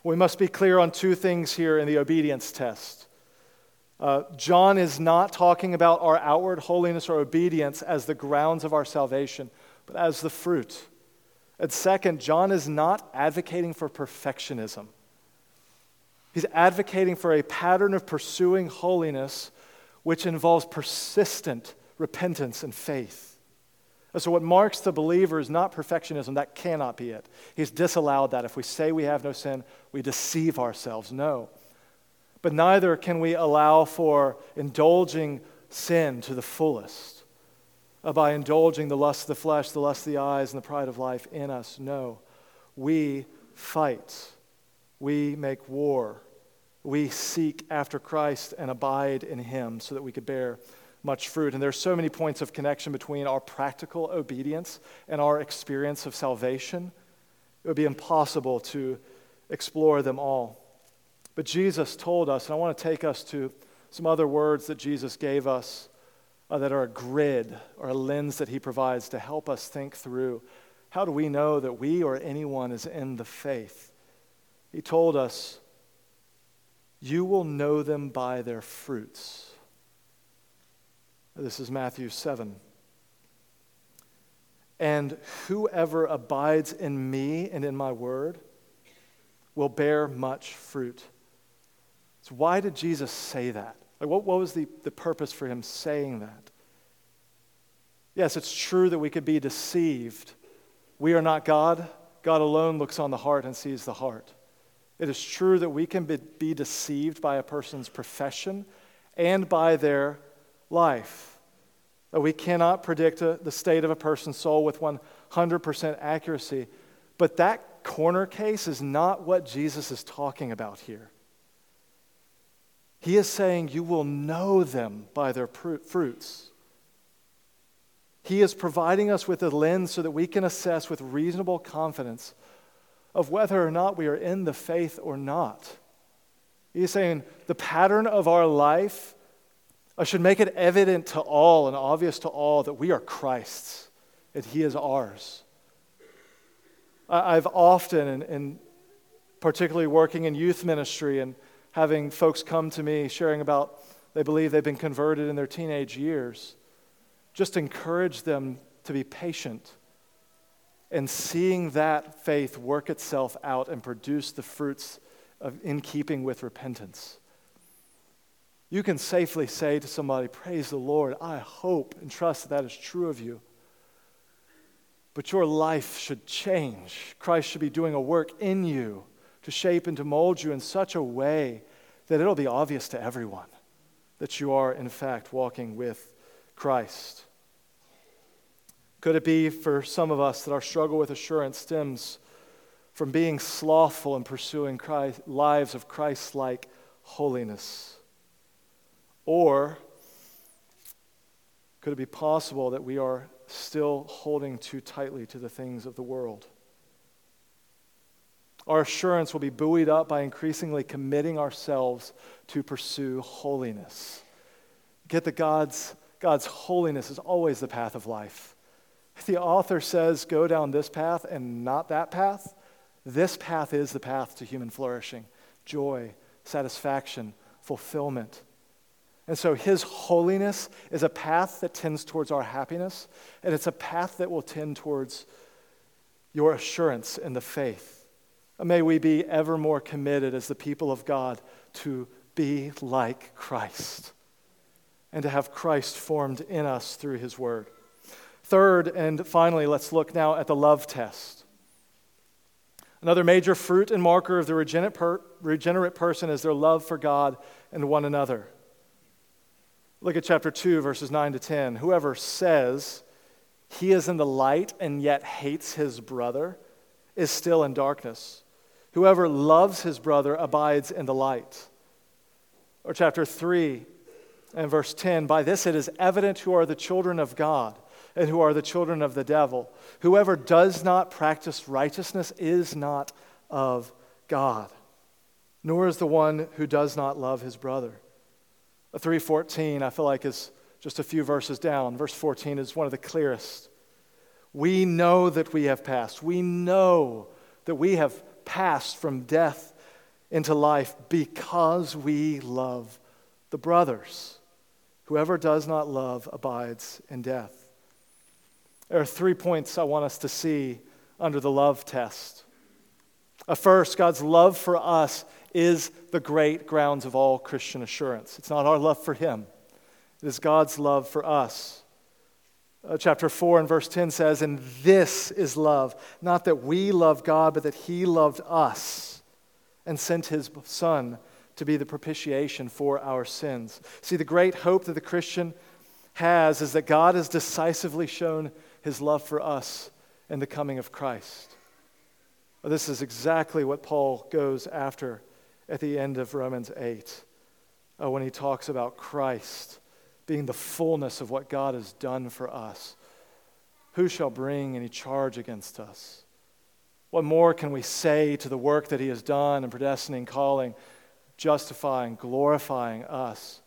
S1: We must be clear on two things here in the obedience test. Uh, John is not talking about our outward holiness or obedience as the grounds of our salvation, but as the fruit. And second, John is not advocating for perfectionism. He's advocating for a pattern of pursuing holiness which involves persistent repentance and faith. So, what marks the believer is not perfectionism. That cannot be it. He's disallowed that. If we say we have no sin, we deceive ourselves. No. But neither can we allow for indulging sin to the fullest uh, by indulging the lust of the flesh, the lust of the eyes, and the pride of life in us. No. We fight, we make war, we seek after Christ and abide in Him so that we could bear much fruit. And there's so many points of connection between our practical obedience and our experience of salvation. It would be impossible to explore them all. But Jesus told us, and I want to take us to some other words that Jesus gave us uh, that are a grid or a lens that he provides to help us think through how do we know that we or anyone is in the faith? He told us, You will know them by their fruits. This is Matthew 7. And whoever abides in me and in my word will bear much fruit. So, why did Jesus say that? Like, what, what was the, the purpose for him saying that? Yes, it's true that we could be deceived. We are not God. God alone looks on the heart and sees the heart. It is true that we can be, deceived by a person's profession and by their life. That we cannot predict a, the state of a person's soul with 100% accuracy. But that corner case is not what Jesus is talking about here. He is saying, You will know them by their fruits. He is providing us with a lens so that we can assess with reasonable confidence of whether or not we are in the faith or not. He's saying the pattern of our life I should make it evident to all and obvious to all that we are Christ's, that He is ours. I've often, and, and particularly working in youth ministry and having folks come to me sharing about they believe they've been converted in their teenage years, just encourage them to be patient and seeing that faith work itself out and produce the fruits of, in keeping with repentance you can safely say to somebody, Praise the Lord. I hope and trust that that is true of you. But your life should change. Christ should be doing a work in you to shape and to mold you in such a way that it'll be obvious to everyone that you are, in fact, walking with Christ. Could it be for some of us that our struggle with assurance stems from being slothful in pursuing Christ, lives of Christ like holiness? Or could it be possible that we are still holding too tightly to the things of the world? Our assurance will be buoyed up by increasingly committing ourselves to pursue holiness. Get that God's, God's holiness is always the path of life. If the author says, go down this path and not that path, this path is the path to human flourishing, joy, satisfaction, fulfillment. And so his holiness is a path that tends towards our happiness, and it's a path that will tend towards your assurance in the faith. May we be ever more committed as the people of God to be like Christ and to have Christ formed in us through his word. Third, and finally, let's look now at the love test. Another major fruit and marker of the regenerate, per- regenerate person is their love for God and one another. Look at chapter 2, verses 9 to 10. Whoever says he is in the light and yet hates his brother is still in darkness. Whoever loves his brother abides in the light. Or chapter 3 and verse 10 By this it is evident who are the children of God and who are the children of the devil. Whoever does not practice righteousness is not of God, nor is the one who does not love his brother. 314, I feel like, is just a few verses down. Verse 14 is one of the clearest. We know that we have passed. We know that we have passed from death into life because we love the brothers. Whoever does not love abides in death. There are three points I want us to see under the love test. First, God's love for us is the great grounds of all Christian assurance. It's not our love for Him, it is God's love for us. Uh, chapter 4 and verse 10 says, And this is love, not that we love God, but that He loved us and sent His Son to be the propitiation for our sins. See, the great hope that the Christian has is that God has decisively shown His love for us and the coming of Christ. This is exactly what Paul goes after at the end of Romans 8 uh, when he talks about Christ being the fullness of what God has done for us. Who shall bring any charge against us? What more can we say to the work that he has done in predestining, calling, justifying, glorifying us?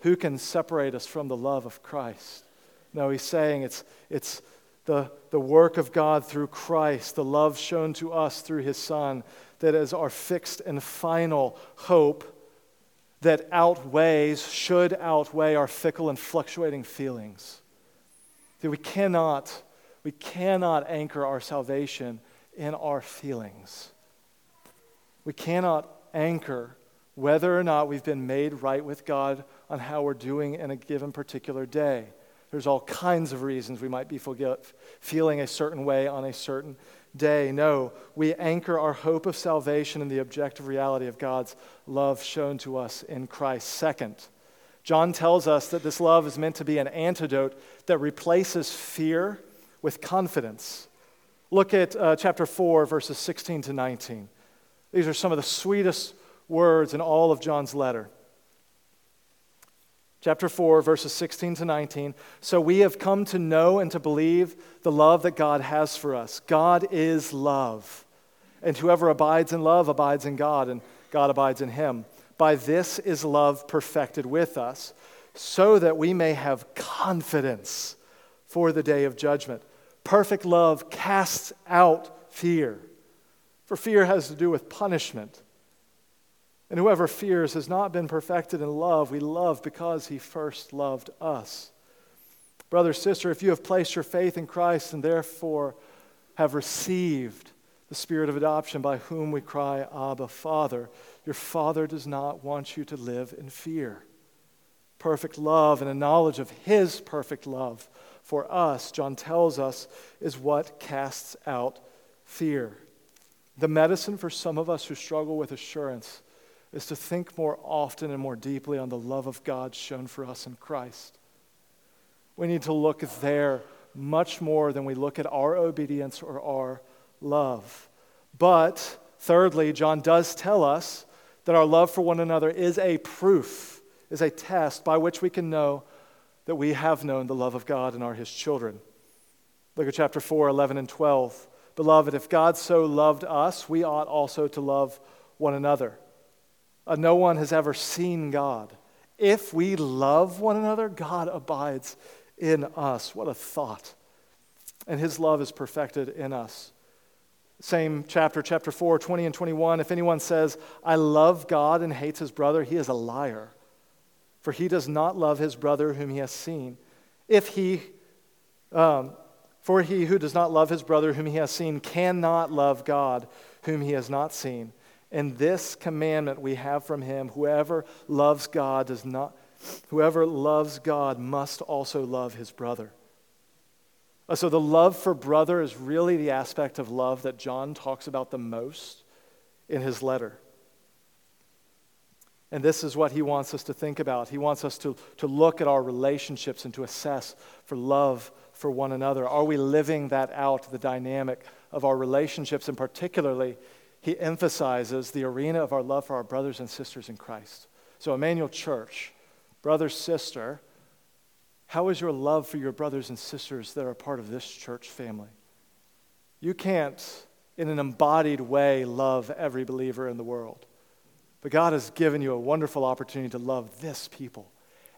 S1: Who can separate us from the love of Christ? No, he's saying it's, it's the, the work of God through Christ, the love shown to us through his Son, that is our fixed and final hope that outweighs, should outweigh our fickle and fluctuating feelings. That we cannot, we cannot anchor our salvation in our feelings. We cannot anchor whether or not we've been made right with God on how we're doing in a given particular day. There's all kinds of reasons we might be feeling a certain way on a certain day. No, we anchor our hope of salvation in the objective reality of God's love shown to us in Christ. Second, John tells us that this love is meant to be an antidote that replaces fear with confidence. Look at uh, chapter 4, verses 16 to 19. These are some of the sweetest words in all of John's letter chapter 4, verses 16 to 19. So we have come to know and to believe the love that God has for us. God is love. And whoever abides in love abides in God, and God abides in him. By this is love perfected with us, so that we may have confidence for the day of judgment. Perfect love casts out fear, for fear has to do with punishment. And whoever fears has not been perfected in love. We love because he first loved us. Brother, sister, if you have placed your faith in Christ and therefore have received the spirit of adoption by whom we cry, Abba, Father, your Father does not want you to live in fear. Perfect love and a knowledge of his perfect love for us, John tells us, is what casts out fear. The medicine for some of us who struggle with assurance is to think more often and more deeply on the love of God shown for us in Christ. We need to look there much more than we look at our obedience or our love. But thirdly, John does tell us that our love for one another is a proof, is a test by which we can know that we have known the love of God and are his children. Look at chapter 4, 11 and 12. Beloved, if God so loved us, we ought also to love one another. Uh, no one has ever seen God. If we love one another, God abides in us. What a thought. And his love is perfected in us. Same chapter, chapter 4, 20 and 21. If anyone says, I love God and hates his brother, he is a liar for he does not love his brother whom he has seen. If he, um, for he who does not love his brother whom he has seen cannot love God whom he has not seen. And this commandment we have from him whoever loves God does not, whoever loves God must also love his brother. Uh, so the love for brother is really the aspect of love that John talks about the most in his letter. And this is what he wants us to think about. He wants us to, to look at our relationships and to assess for love for one another. Are we living that out, the dynamic of our relationships? And particularly, he emphasizes the arena of our love for our brothers and sisters in Christ. So, Emmanuel Church, brother, sister, how is your love for your brothers and sisters that are part of this church family? You can't, in an embodied way, love every believer in the world. But God has given you a wonderful opportunity to love this people.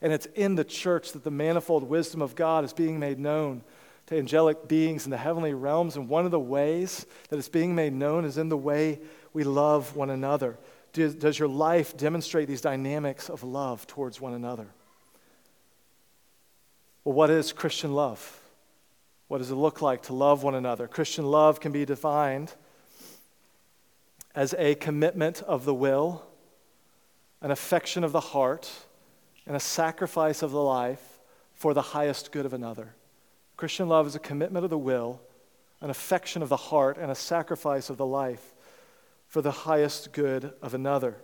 S1: And it's in the church that the manifold wisdom of God is being made known to angelic beings in the heavenly realms. And one of the ways that it's being made known is in the way we love one another. Does, does your life demonstrate these dynamics of love towards one another? Well, what is Christian love? What does it look like to love one another? Christian love can be defined as a commitment of the will an affection of the heart, and a sacrifice of the life for the highest good of another. Christian love is a commitment of the will, an affection of the heart, and a sacrifice of the life for the highest good of another.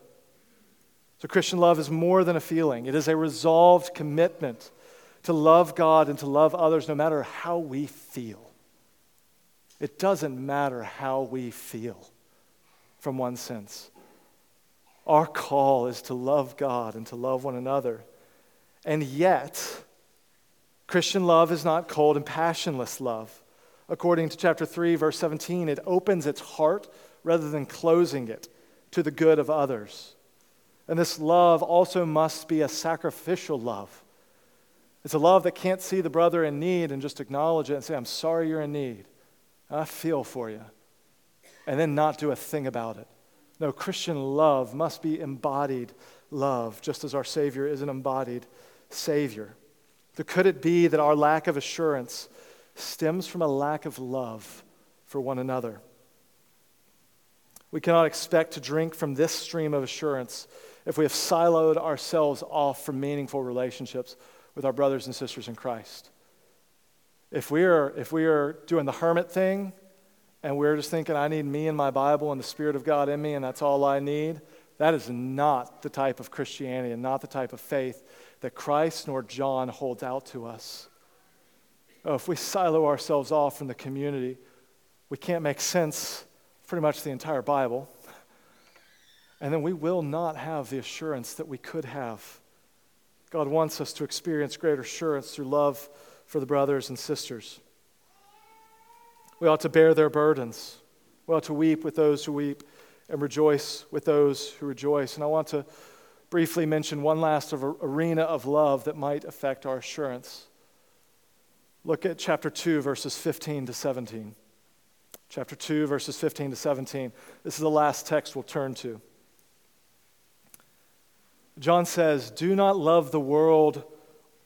S1: So, Christian love is more than a feeling, it is a resolved commitment to love God and to love others no matter how we feel. It doesn't matter how we feel, from one sense. Our call is to love God and to love one another. And yet, Christian love is not cold and passionless love. According to chapter 3, verse 17, it opens its heart rather than closing it to the good of others. And this love also must be a sacrificial love. It's a love that can't see the brother in need and just acknowledge it and say, I'm sorry you're in need. I feel for you. And then not do a thing about it. No, Christian love must be embodied love, just as our Savior is an embodied Savior. So could it be that our lack of assurance stems from a lack of love for one another? We cannot expect to drink from this stream of assurance if we have siloed ourselves off from meaningful relationships with our brothers and sisters in Christ. If we are, if we are doing the hermit thing, and we're just thinking, I need me and my Bible and the Spirit of God in me, and that's all I need, that is not the type of Christianity and not the type of faith that Christ nor John holds out to us. Oh, if we silo ourselves off from the community, we can't make sense pretty much the entire Bible. And then we will not have the assurance that we could have. God wants us to experience greater assurance through love for the brothers and sisters. We ought to bear their burdens. We ought to weep with those who weep and rejoice with those who rejoice. And I want to briefly mention one last arena of love that might affect our assurance. Look at chapter 2, verses 15 to 17. Chapter 2, verses 15 to 17. This is the last text we'll turn to. John says, Do not love the world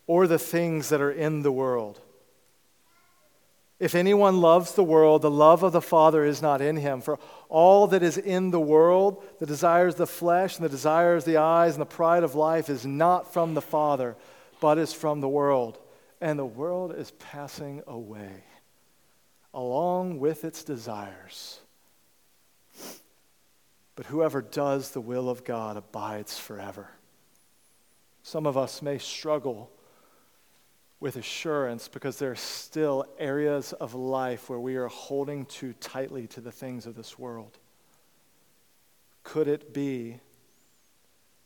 S1: or the things that are in the world. If anyone loves the world, the love of the Father is not in him. For all that is in the world, the desires of the flesh and the desires of the eyes and the pride of life, is not from the Father, but is from the world. And the world is passing away along with its desires. But whoever does the will of God abides forever. Some of us may struggle with assurance because there are still areas of life where we are holding too tightly to the things of this world. Could it be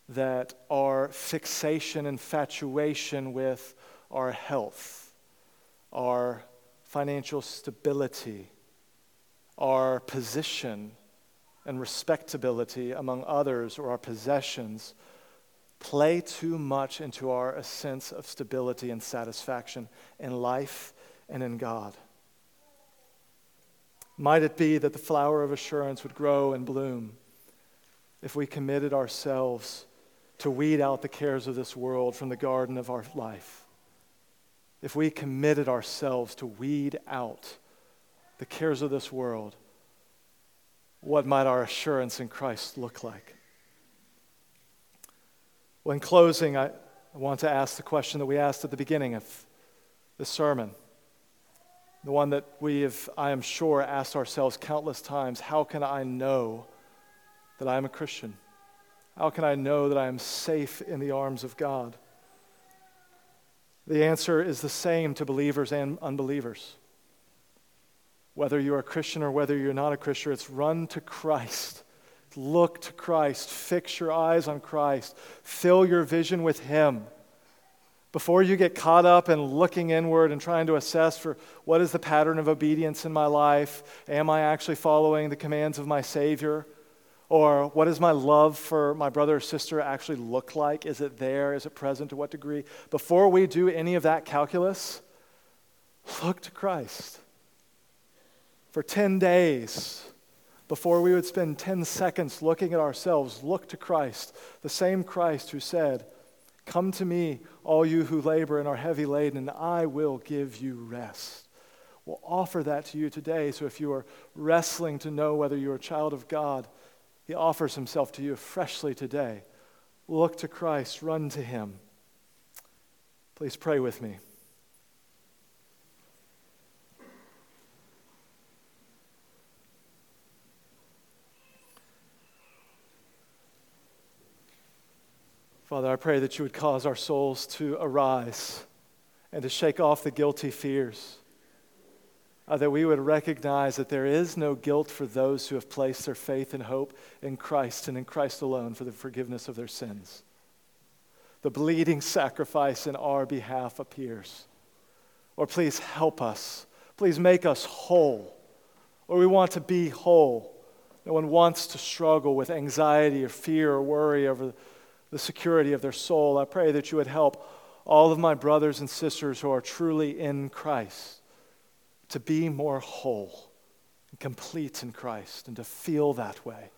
S1: that our fixation, infatuation with our health, our financial stability, our position and respectability among others, or our possessions, play too much into our sense of stability and satisfaction in life and in God? Might it be that the flower of assurance would grow and bloom if we committed ourselves to weed out the cares of this world from the garden of our life? If we committed ourselves to weed out the cares of this world, what might our assurance in Christ look like? Well, in closing, I want to ask the question that we asked at the beginning of the sermon. The one that we have, I am sure, asked ourselves countless times How can I know that I am a Christian? How can I know that I am safe in the arms of God? The answer is the same to believers and unbelievers. Whether you're a Christian or whether you're not a Christian, it's run to Christ Look to Christ. Fix your eyes on Christ. Fill your vision with Him. Before you get caught up in looking inward and trying to assess for what is the pattern of obedience in my life? Am I actually following the commands of my Savior? Or what does my love for my brother or sister actually look like? Is it there? Is it present? To what degree? Before we do any of that calculus, look to Christ. For 10 days, before we would spend 10 seconds looking at ourselves, look to Christ, the same Christ who said, Come to me, all you who labor and are heavy laden, and I will give you rest. We'll offer that to you today. So if you are wrestling to know whether you're a child of God, He offers Himself to you freshly today. Look to Christ, run to Him. Please pray with me. Father, I pray that you would cause our souls to arise and to shake off the guilty fears. Uh, that we would recognize that there is no guilt for those who have placed their faith and hope in Christ and in Christ alone for the forgiveness of their sins. The bleeding sacrifice in our behalf appears. Or please help us. Please make us whole. Or we want to be whole. No one wants to struggle with anxiety or fear or worry over the security of their soul. I pray that you would help all of my brothers and sisters who are truly in Christ to be more whole and complete in Christ and to feel that way.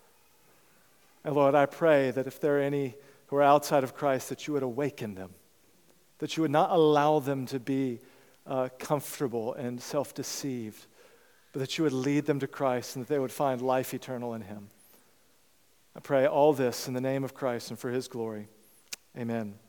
S1: And Lord, I pray that if there are any who are outside of Christ, that you would awaken them, that you would not allow them to be uh, comfortable and self deceived, but that you would lead them to Christ and that they would find life eternal in Him. I pray all this in the name of Christ and for his glory. Amen.